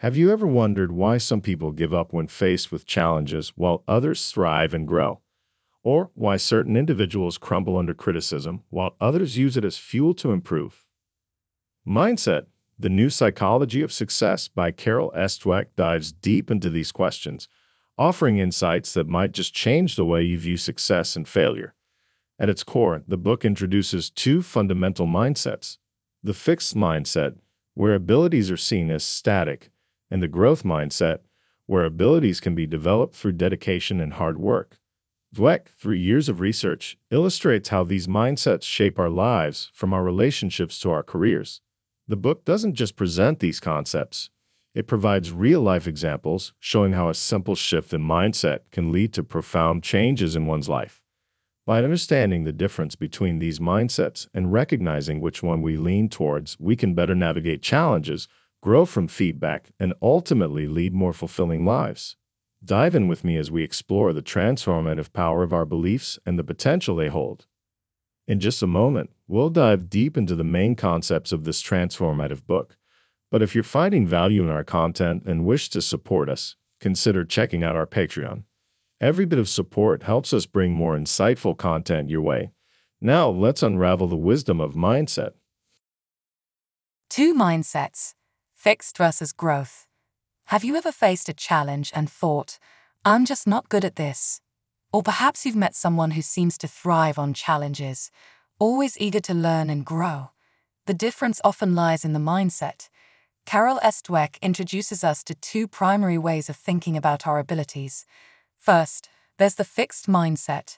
Have you ever wondered why some people give up when faced with challenges while others thrive and grow? Or why certain individuals crumble under criticism while others use it as fuel to improve? Mindset The New Psychology of Success by Carol. Dweck dives deep into these questions, offering insights that might just change the way you view success and failure. At its core, the book introduces two fundamental mindsets the fixed mindset, where abilities are seen as static, and the growth mindset, where abilities can be developed through dedication and hard work. Dweck, through years of research, illustrates how these mindsets shape our lives from our relationships to our careers. The book doesn't just present these concepts, it provides real life examples showing how a simple shift in mindset can lead to profound changes in one's life. By understanding the difference between these mindsets and recognizing which one we lean towards, we can better navigate challenges grow from feedback, and ultimately lead more fulfilling lives. Dive in with me as we explore the transformative power of our beliefs and the potential they hold. In just a moment, we'll dive deep into the main concepts of this transformative book. But if you're finding value in our content and wish to support us, consider checking out our Patreon. Every bit of support helps us bring more insightful content your way. Now, let's unravel the wisdom of mindset. Two mindsets Fixed versus growth. Have you ever faced a challenge and thought, I'm just not good at this? Or perhaps you've met someone who seems to thrive on challenges, always eager to learn and grow. The difference often lies in the mindset. Carol S. Dweck introduces us to two primary ways of thinking about our abilities. First, there's the fixed mindset.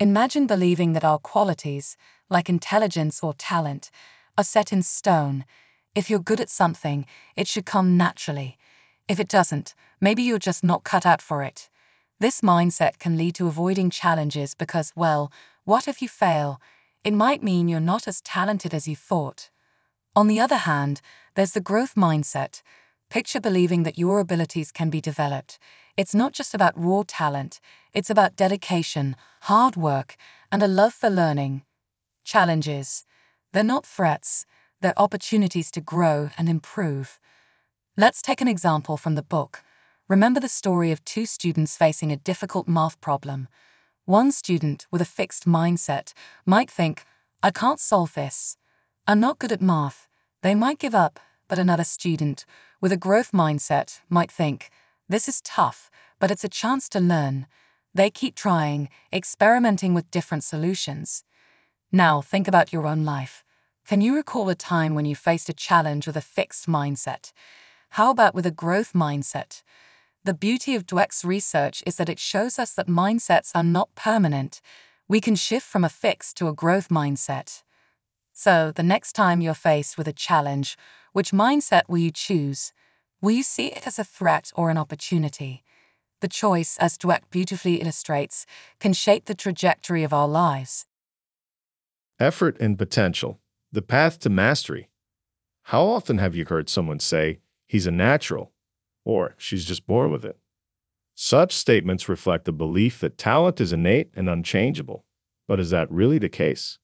Imagine believing that our qualities, like intelligence or talent, are set in stone if you're good at something, it should come naturally. If it doesn't, maybe you're just not cut out for it. This mindset can lead to avoiding challenges because, well, what if you fail? It might mean you're not as talented as you thought. On the other hand, there's the growth mindset. Picture believing that your abilities can be developed. It's not just about raw talent, it's about dedication, hard work, and a love for learning. Challenges. They're not threats, their opportunities to grow and improve. Let's take an example from the book. Remember the story of two students facing a difficult math problem. One student with a fixed mindset might think, I can't solve this. I'm not good at math. They might give up, but another student with a growth mindset might think, this is tough, but it's a chance to learn. They keep trying, experimenting with different solutions. Now think about your own life. Can you recall a time when you faced a challenge with a fixed mindset? How about with a growth mindset? The beauty of Dweck's research is that it shows us that mindsets are not permanent. We can shift from a fixed to a growth mindset. So, the next time you're faced with a challenge, which mindset will you choose? Will you see it as a threat or an opportunity? The choice, as Dweck beautifully illustrates, can shape the trajectory of our lives. Effort and potential. The path to mastery. How often have you heard someone say, he's a natural, or she's just born with it? Such statements reflect the belief that talent is innate and unchangeable. But is that really the case?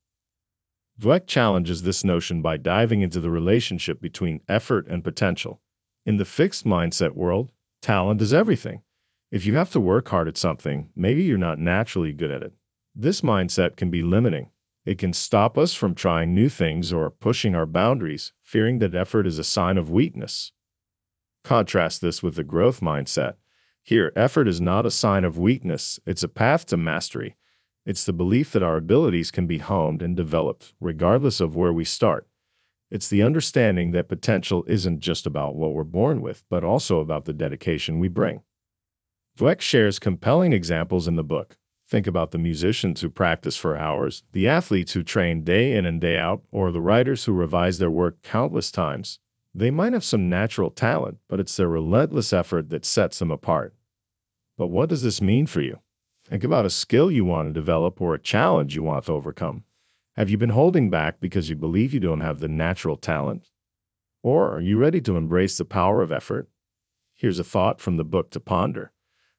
Dweck challenges this notion by diving into the relationship between effort and potential. In the fixed mindset world, talent is everything. If you have to work hard at something, maybe you're not naturally good at it. This mindset can be limiting it can stop us from trying new things or pushing our boundaries, fearing that effort is a sign of weakness. Contrast this with the growth mindset. Here, effort is not a sign of weakness, it's a path to mastery. It's the belief that our abilities can be honed and developed, regardless of where we start. It's the understanding that potential isn't just about what we're born with, but also about the dedication we bring. Dweck shares compelling examples in the book. Think about the musicians who practice for hours, the athletes who train day in and day out, or the writers who revise their work countless times. They might have some natural talent, but it's their relentless effort that sets them apart. But what does this mean for you? Think about a skill you want to develop or a challenge you want to overcome. Have you been holding back because you believe you don't have the natural talent? Or are you ready to embrace the power of effort? Here's a thought from the book to ponder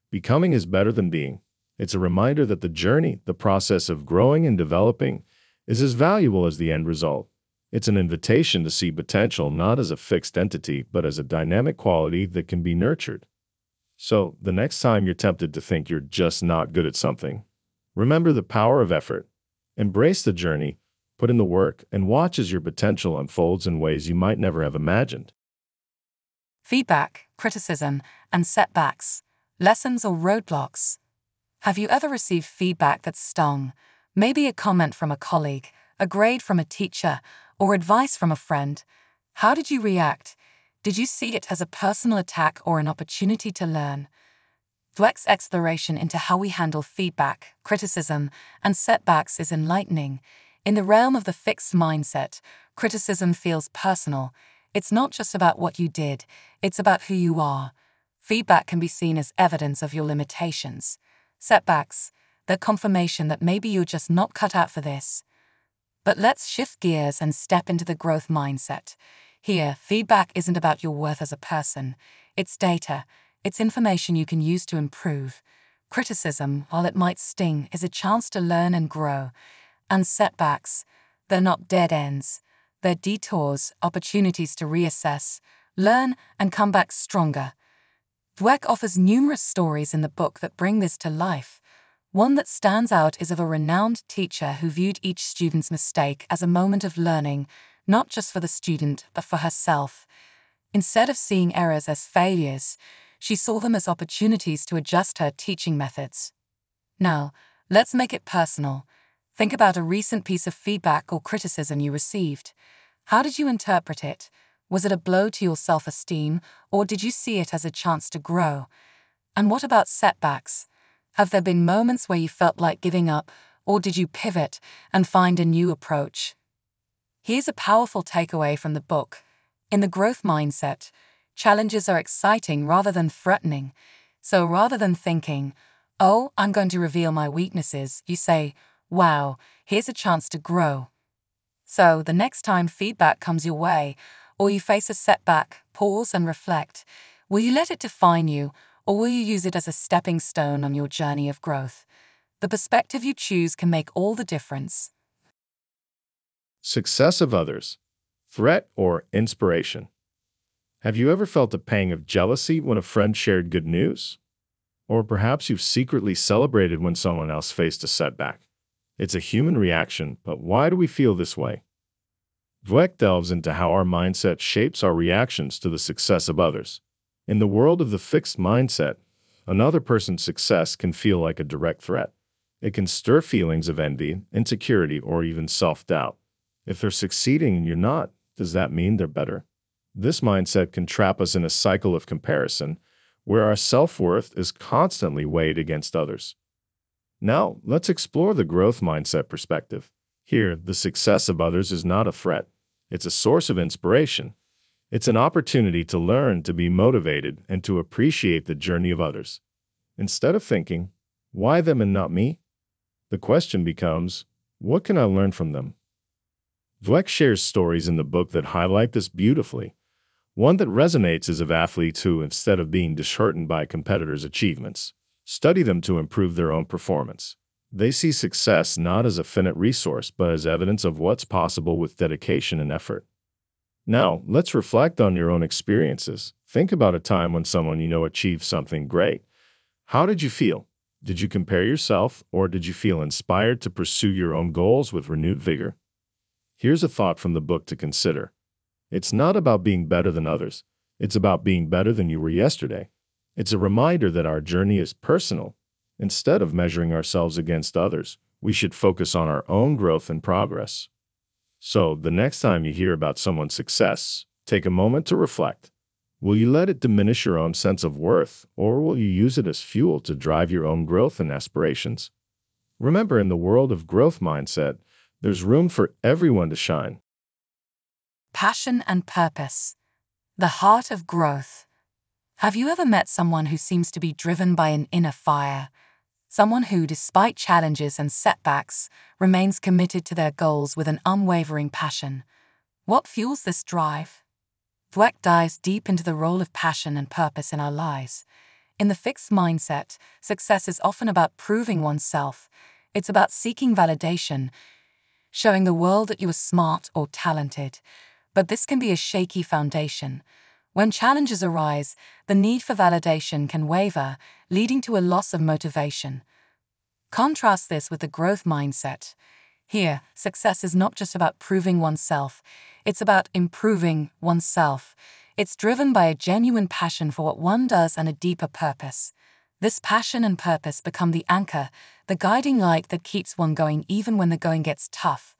Becoming is better than being. It's a reminder that the journey, the process of growing and developing, is as valuable as the end result. It's an invitation to see potential not as a fixed entity, but as a dynamic quality that can be nurtured. So, the next time you're tempted to think you're just not good at something, remember the power of effort. Embrace the journey, put in the work, and watch as your potential unfolds in ways you might never have imagined. Feedback, criticism, and setbacks, lessons or roadblocks. Have you ever received feedback that stung? Maybe a comment from a colleague, a grade from a teacher, or advice from a friend. How did you react? Did you see it as a personal attack or an opportunity to learn? Dweck's exploration into how we handle feedback, criticism, and setbacks is enlightening. In the realm of the fixed mindset, criticism feels personal. It's not just about what you did, it's about who you are. Feedback can be seen as evidence of your limitations. Setbacks, they're confirmation that maybe you're just not cut out for this. But let's shift gears and step into the growth mindset. Here, feedback isn't about your worth as a person, it's data, it's information you can use to improve. Criticism, while it might sting, is a chance to learn and grow. And setbacks, they're not dead ends, they're detours, opportunities to reassess, learn, and come back stronger. Dweck offers numerous stories in the book that bring this to life. One that stands out is of a renowned teacher who viewed each student's mistake as a moment of learning, not just for the student, but for herself. Instead of seeing errors as failures, she saw them as opportunities to adjust her teaching methods. Now, let's make it personal. Think about a recent piece of feedback or criticism you received. How did you interpret it? Was it a blow to your self esteem, or did you see it as a chance to grow? And what about setbacks? Have there been moments where you felt like giving up, or did you pivot and find a new approach? Here's a powerful takeaway from the book. In the growth mindset, challenges are exciting rather than threatening. So rather than thinking, oh, I'm going to reveal my weaknesses, you say, wow, here's a chance to grow. So the next time feedback comes your way, or you face a setback, pause and reflect. Will you let it define you, or will you use it as a stepping stone on your journey of growth? The perspective you choose can make all the difference. Success of others, threat or inspiration. Have you ever felt a pang of jealousy when a friend shared good news? Or perhaps you've secretly celebrated when someone else faced a setback. It's a human reaction, but why do we feel this way? Dweck delves into how our mindset shapes our reactions to the success of others. In the world of the fixed mindset, another person's success can feel like a direct threat. It can stir feelings of envy, insecurity, or even self doubt. If they're succeeding and you're not, does that mean they're better? This mindset can trap us in a cycle of comparison where our self worth is constantly weighed against others. Now, let's explore the growth mindset perspective. Here, the success of others is not a threat, it's a source of inspiration it's an opportunity to learn to be motivated and to appreciate the journey of others. Instead of thinking, why them and not me? The question becomes, what can I learn from them? Dweck shares stories in the book that highlight this beautifully. One that resonates is of athletes who, instead of being disheartened by competitors' achievements, study them to improve their own performance. They see success not as a finite resource, but as evidence of what's possible with dedication and effort. Now, let's reflect on your own experiences. Think about a time when someone you know achieved something great. How did you feel? Did you compare yourself, or did you feel inspired to pursue your own goals with renewed vigor? Here's a thought from the book to consider. It's not about being better than others. It's about being better than you were yesterday. It's a reminder that our journey is personal. Instead of measuring ourselves against others, we should focus on our own growth and progress. So, the next time you hear about someone's success, take a moment to reflect. Will you let it diminish your own sense of worth, or will you use it as fuel to drive your own growth and aspirations? Remember, in the world of growth mindset, there's room for everyone to shine. Passion and purpose. The heart of growth. Have you ever met someone who seems to be driven by an inner fire? Someone who, despite challenges and setbacks, remains committed to their goals with an unwavering passion. What fuels this drive? Dweck dives deep into the role of passion and purpose in our lives. In the fixed mindset, success is often about proving oneself. It's about seeking validation, showing the world that you are smart or talented. But this can be a shaky foundation. When challenges arise, the need for validation can waver, leading to a loss of motivation. Contrast this with the growth mindset. Here, success is not just about proving oneself, it's about improving oneself. It's driven by a genuine passion for what one does and a deeper purpose. This passion and purpose become the anchor, the guiding light that keeps one going even when the going gets tough.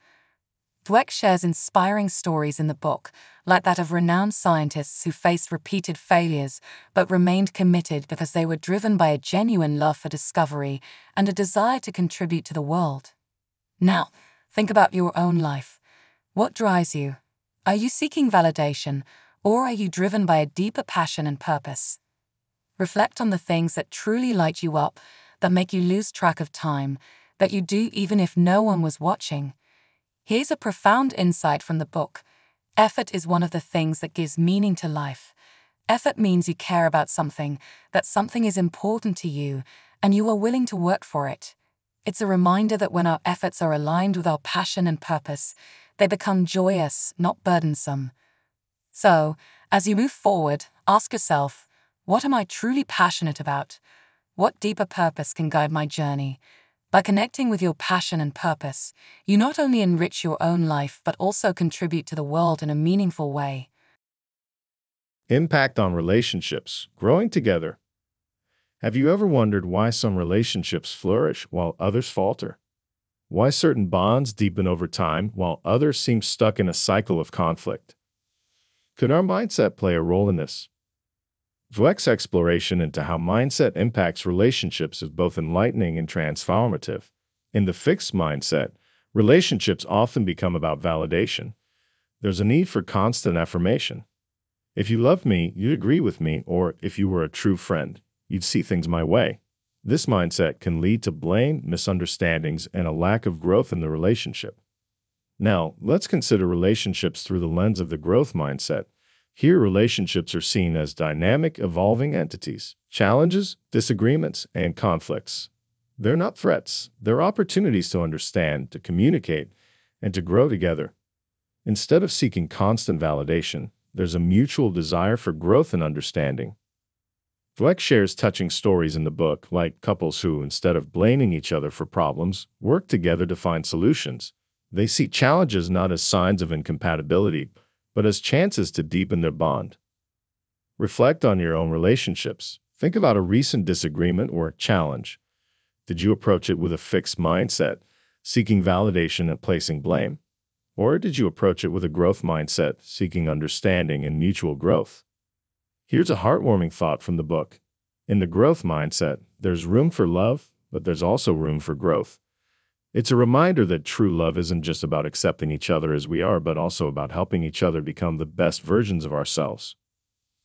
Dweck shares inspiring stories in the book, like that of renowned scientists who faced repeated failures but remained committed because they were driven by a genuine love for discovery and a desire to contribute to the world. Now, think about your own life. What drives you? Are you seeking validation, or are you driven by a deeper passion and purpose? Reflect on the things that truly light you up, that make you lose track of time, that you do even if no one was watching. Here's a profound insight from the book Effort is one of the things that gives meaning to life. Effort means you care about something, that something is important to you, and you are willing to work for it. It's a reminder that when our efforts are aligned with our passion and purpose, they become joyous, not burdensome. So, as you move forward, ask yourself what am I truly passionate about? What deeper purpose can guide my journey? By connecting with your passion and purpose, you not only enrich your own life but also contribute to the world in a meaningful way. Impact on relationships, growing together. Have you ever wondered why some relationships flourish while others falter? Why certain bonds deepen over time while others seem stuck in a cycle of conflict? Could our mindset play a role in this? Dweck's exploration into how mindset impacts relationships is both enlightening and transformative. In the fixed mindset, relationships often become about validation. There's a need for constant affirmation. If you love me, you'd agree with me, or if you were a true friend, you'd see things my way. This mindset can lead to blame, misunderstandings, and a lack of growth in the relationship. Now, let's consider relationships through the lens of the growth mindset. Here, relationships are seen as dynamic, evolving entities. Challenges, disagreements, and conflicts. They're not threats, they're opportunities to understand, to communicate, and to grow together. Instead of seeking constant validation, there's a mutual desire for growth and understanding. Dweck shares touching stories in the book, like couples who, instead of blaming each other for problems, work together to find solutions. They see challenges not as signs of incompatibility, but as chances to deepen their bond. Reflect on your own relationships. Think about a recent disagreement or challenge. Did you approach it with a fixed mindset, seeking validation and placing blame? Or did you approach it with a growth mindset, seeking understanding and mutual growth? Here's a heartwarming thought from the book. In the growth mindset, there's room for love, but there's also room for growth. It's a reminder that true love isn't just about accepting each other as we are, but also about helping each other become the best versions of ourselves.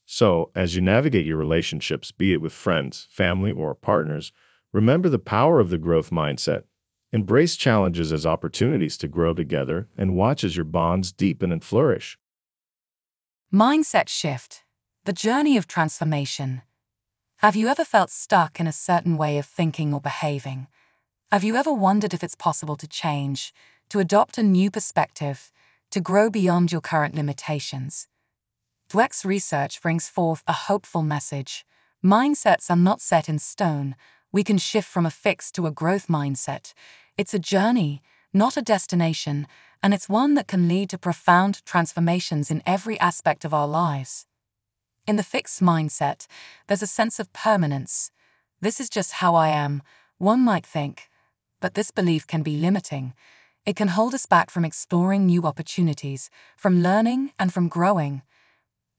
So, as you navigate your relationships, be it with friends, family, or partners, remember the power of the growth mindset. Embrace challenges as opportunities to grow together and watch as your bonds deepen and flourish. Mindset shift the journey of transformation. Have you ever felt stuck in a certain way of thinking or behaving? Have you ever wondered if it's possible to change, to adopt a new perspective, to grow beyond your current limitations? Dweck's research brings forth a hopeful message. Mindsets are not set in stone. We can shift from a fixed to a growth mindset. It's a journey, not a destination, and it's one that can lead to profound transformations in every aspect of our lives. In the fixed mindset, there's a sense of permanence. This is just how I am, one might think but this belief can be limiting. It can hold us back from exploring new opportunities, from learning, and from growing.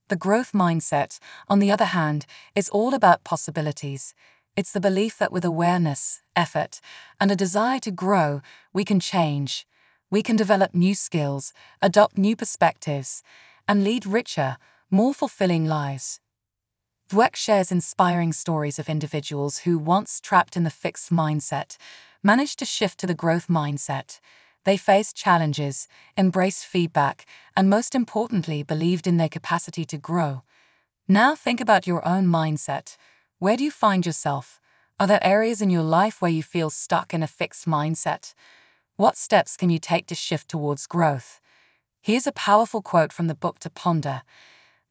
The growth mindset, on the other hand, is all about possibilities. It's the belief that with awareness, effort, and a desire to grow, we can change. We can develop new skills, adopt new perspectives, and lead richer, more fulfilling lives. Dweck shares inspiring stories of individuals who, once trapped in the fixed mindset, managed to shift to the growth mindset. They faced challenges, embraced feedback, and most importantly, believed in their capacity to grow. Now think about your own mindset. Where do you find yourself? Are there areas in your life where you feel stuck in a fixed mindset? What steps can you take to shift towards growth? Here's a powerful quote from the book to ponder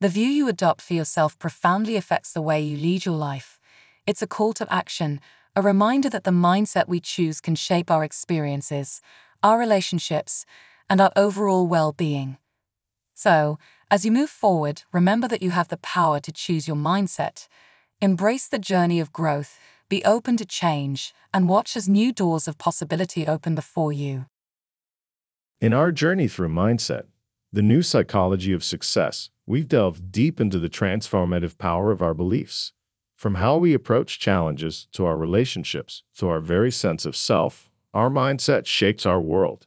The view you adopt for yourself profoundly affects the way you lead your life. It's a call to action, a reminder that the mindset we choose can shape our experiences, our relationships, and our overall well being. So, as you move forward, remember that you have the power to choose your mindset. Embrace the journey of growth, be open to change, and watch as new doors of possibility open before you. In our journey through mindset, the new psychology of success, we've delved deep into the transformative power of our beliefs. From how we approach challenges to our relationships to our very sense of self, our mindset shapes our world.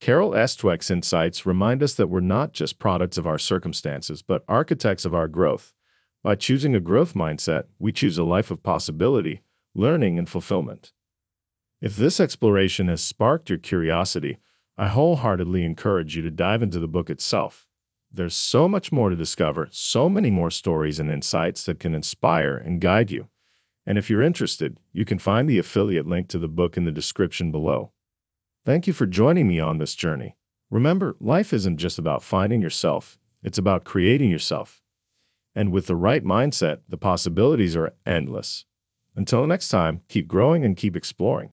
Carol S. Dweck's insights remind us that we're not just products of our circumstances, but architects of our growth. By choosing a growth mindset, we choose a life of possibility, learning, and fulfillment. If this exploration has sparked your curiosity, I wholeheartedly encourage you to dive into the book itself. There's so much more to discover, so many more stories and insights that can inspire and guide you. And if you're interested, you can find the affiliate link to the book in the description below. Thank you for joining me on this journey. Remember, life isn't just about finding yourself, it's about creating yourself. And with the right mindset, the possibilities are endless. Until next time, keep growing and keep exploring.